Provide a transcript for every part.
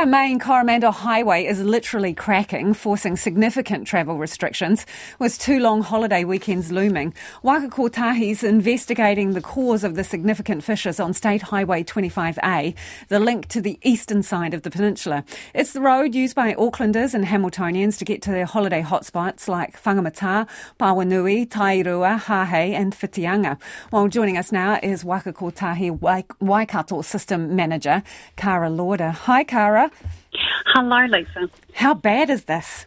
A main Coromandel highway is literally cracking, forcing significant travel restrictions, with two long holiday weekends looming. Waka is investigating the cause of the significant fissures on State Highway 25A, the link to the eastern side of the peninsula. It's the road used by Aucklanders and Hamiltonians to get to their holiday hotspots like Whangamata, Pauanui, Tairua, Hahei and Whitianga. Well, joining us now is Waka Kotahi Waikato System Manager, Kara Lauder. Hi, Kara. Hello, Lisa. How bad is this?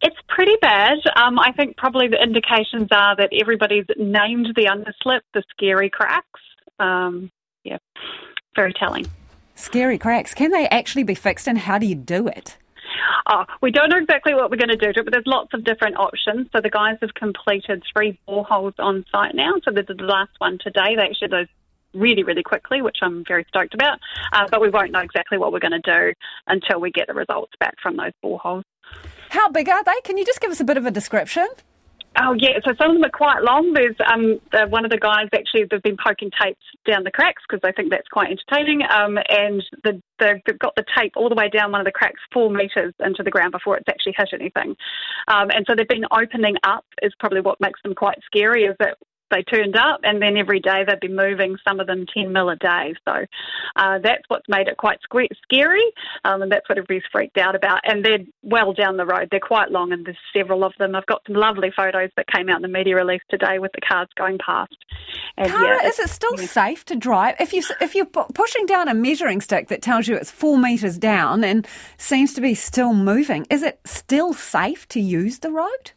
It's pretty bad. Um, I think probably the indications are that everybody's named the underslip the scary cracks. Um, yeah, very telling. Scary cracks. Can they actually be fixed and how do you do it? Oh, we don't know exactly what we're going to do to it, but there's lots of different options. So the guys have completed three boreholes on site now. So this is the last one today. They actually those really, really quickly, which I'm very stoked about. Uh, but we won't know exactly what we're going to do until we get the results back from those boreholes. How big are they? Can you just give us a bit of a description? Oh yeah, so some of them are quite long. There's um, the, one of the guys actually they've been poking tapes down the cracks because they think that's quite entertaining. Um, and the, they've got the tape all the way down one of the cracks, four meters into the ground before it's actually hit anything. Um, and so they've been opening up is probably what makes them quite scary. Is that they turned up, and then every day they'd be moving, some of them 10 mil a day. So uh, that's what's made it quite scary, um, and that's what everybody's freaked out about. And they're well down the road. They're quite long, and there's several of them. I've got some lovely photos that came out in the media release today with the cars going past. And, Kara, yeah, is it still yeah. safe to drive? If, you, if you're pushing down a measuring stick that tells you it's four metres down and seems to be still moving, is it still safe to use the road?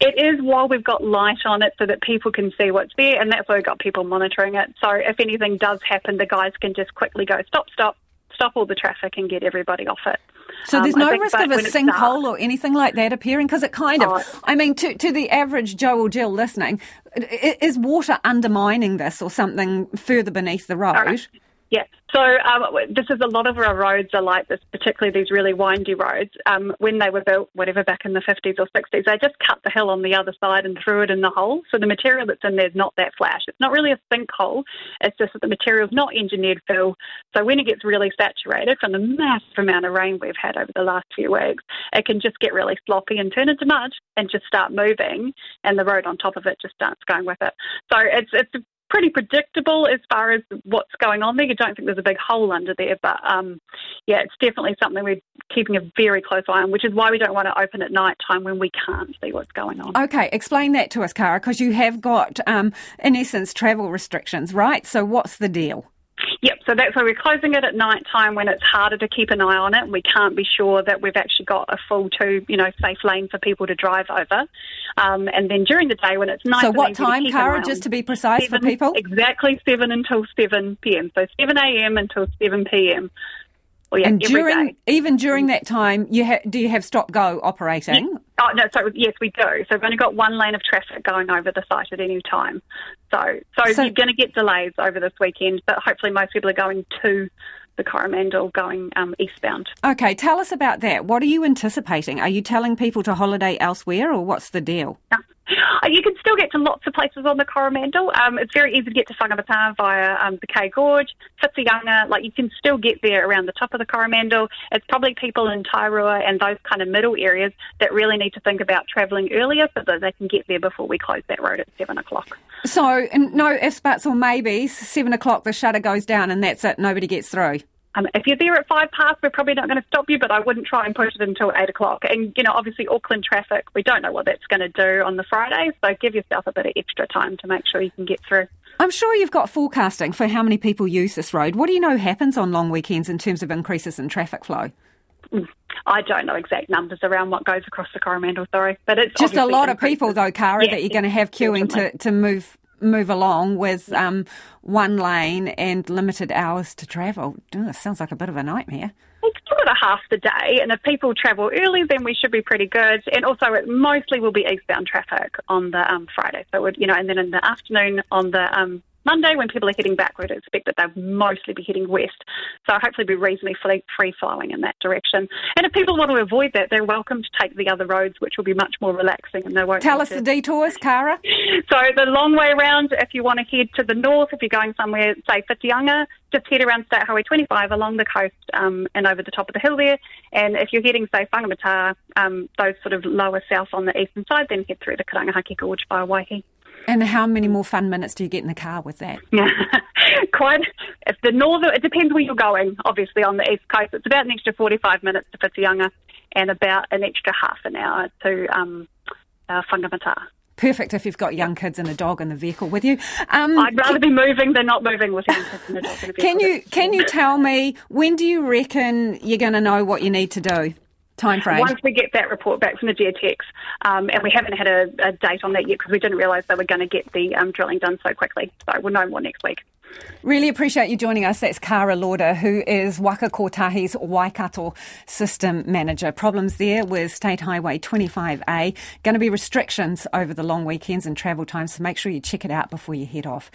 It is while we've got light on it so that people can see what's there, and that's why we've got people monitoring it. So if anything does happen, the guys can just quickly go stop, stop, stop all the traffic and get everybody off it. So there's um, no risk of a sinkhole or anything like that appearing because it kind of, oh, I mean, to, to the average Joe or Jill listening, is water undermining this or something further beneath the road? Yeah. So um, this is a lot of our roads are like this, particularly these really windy roads. Um, when they were built, whatever back in the 50s or 60s, they just cut the hill on the other side and threw it in the hole. So the material that's in there is not that flash. It's not really a sinkhole. It's just that the material is not engineered fill. So when it gets really saturated from the massive amount of rain we've had over the last few weeks, it can just get really sloppy and turn into mud and just start moving, and the road on top of it just starts going with it. So it's it's pretty predictable as far as what's going on there. You don't think there's a big hole under there, but um, yeah, it's definitely something we're keeping a very close eye on, which is why we don't want to open at night time when we can't see what's going on. Okay, explain that to us, Kara, because you have got, um, in essence, travel restrictions, right? So what's the deal? Yep, so that's why we're closing it at night time when it's harder to keep an eye on it. And we can't be sure that we've actually got a full two, you know, safe lane for people to drive over. Um, and then during the day when it's nice. So what time, Kara, just to be precise seven, for people? Exactly 7 until 7 p.m. So 7 a.m. until 7 p.m. Well, yeah, and during even during that time, you ha- do you have stop go operating? Yeah. Oh no, so yes, we do. So we've only got one lane of traffic going over the site at any time. So so, so you're going to get delays over this weekend, but hopefully most people are going to the Coromandel going um, eastbound. Okay, tell us about that. What are you anticipating? Are you telling people to holiday elsewhere, or what's the deal? Uh, you can still get to lots of places on the Coromandel. Um, it's very easy to get to Whangamata via um, the Kei Gorge, Whitianga. Like you can still get there around the top of the Coromandel. It's probably people in Tairua and those kind of middle areas that really need to think about travelling earlier so that they can get there before we close that road at seven o'clock. So no ifs, buts, or maybes. Seven o'clock, the shutter goes down, and that's it. Nobody gets through. Um, if you're there at five past, we're probably not going to stop you, but I wouldn't try and push it until eight o'clock. And, you know, obviously Auckland traffic, we don't know what that's going to do on the Friday, so give yourself a bit of extra time to make sure you can get through. I'm sure you've got forecasting for how many people use this road. What do you know happens on long weekends in terms of increases in traffic flow? Mm, I don't know exact numbers around what goes across the Coromandel, sorry, but it's just a lot of people, though, Kara, yeah, that you're going to have queuing to, to move move along with um, one lane and limited hours to travel. Ooh, sounds like a bit of a nightmare. It's sort of half the day, and if people travel early, then we should be pretty good. And also, it mostly will be eastbound traffic on the um, Friday. So, would you know, and then in the afternoon on the um, Monday, when people are heading back, we'd expect that they'll mostly be heading west. So hopefully be reasonably free flowing in that direction. And if people want to avoid that, they're welcome to take the other roads, which will be much more relaxing and they won't. Tell us to... the detours, Kara. So the long way around, if you want to head to the north, if you're going somewhere, say Whitianga, just head around State Highway 25 along the coast um, and over the top of the hill there. And if you're heading, say, Whangamata, um, those sort of lower south on the eastern side, then head through the Karangahake Gorge via Waihi. And how many more fun minutes do you get in the car with that? Quite. If the northern, it depends where you're going. Obviously, on the east coast, it's about an extra 45 minutes to Whitianga, and about an extra half an hour to um, uh, Whangamata. Perfect if you've got young kids and a dog in the vehicle with you. Um, I'd rather can, be moving than not moving with young kids and a dog in the vehicle. Can you can you tell me when do you reckon you're going to know what you need to do? Time frame? Once we get that report back from the geotechs, um, and we haven't had a, a, date on that yet because we didn't realise they were going to get the um, drilling done so quickly. So we'll know more next week. Really appreciate you joining us. That's Kara Lauder, who is Waka Kotahi's Waikato System Manager. Problems there with State Highway 25A. Going to be restrictions over the long weekends and travel times, so make sure you check it out before you head off.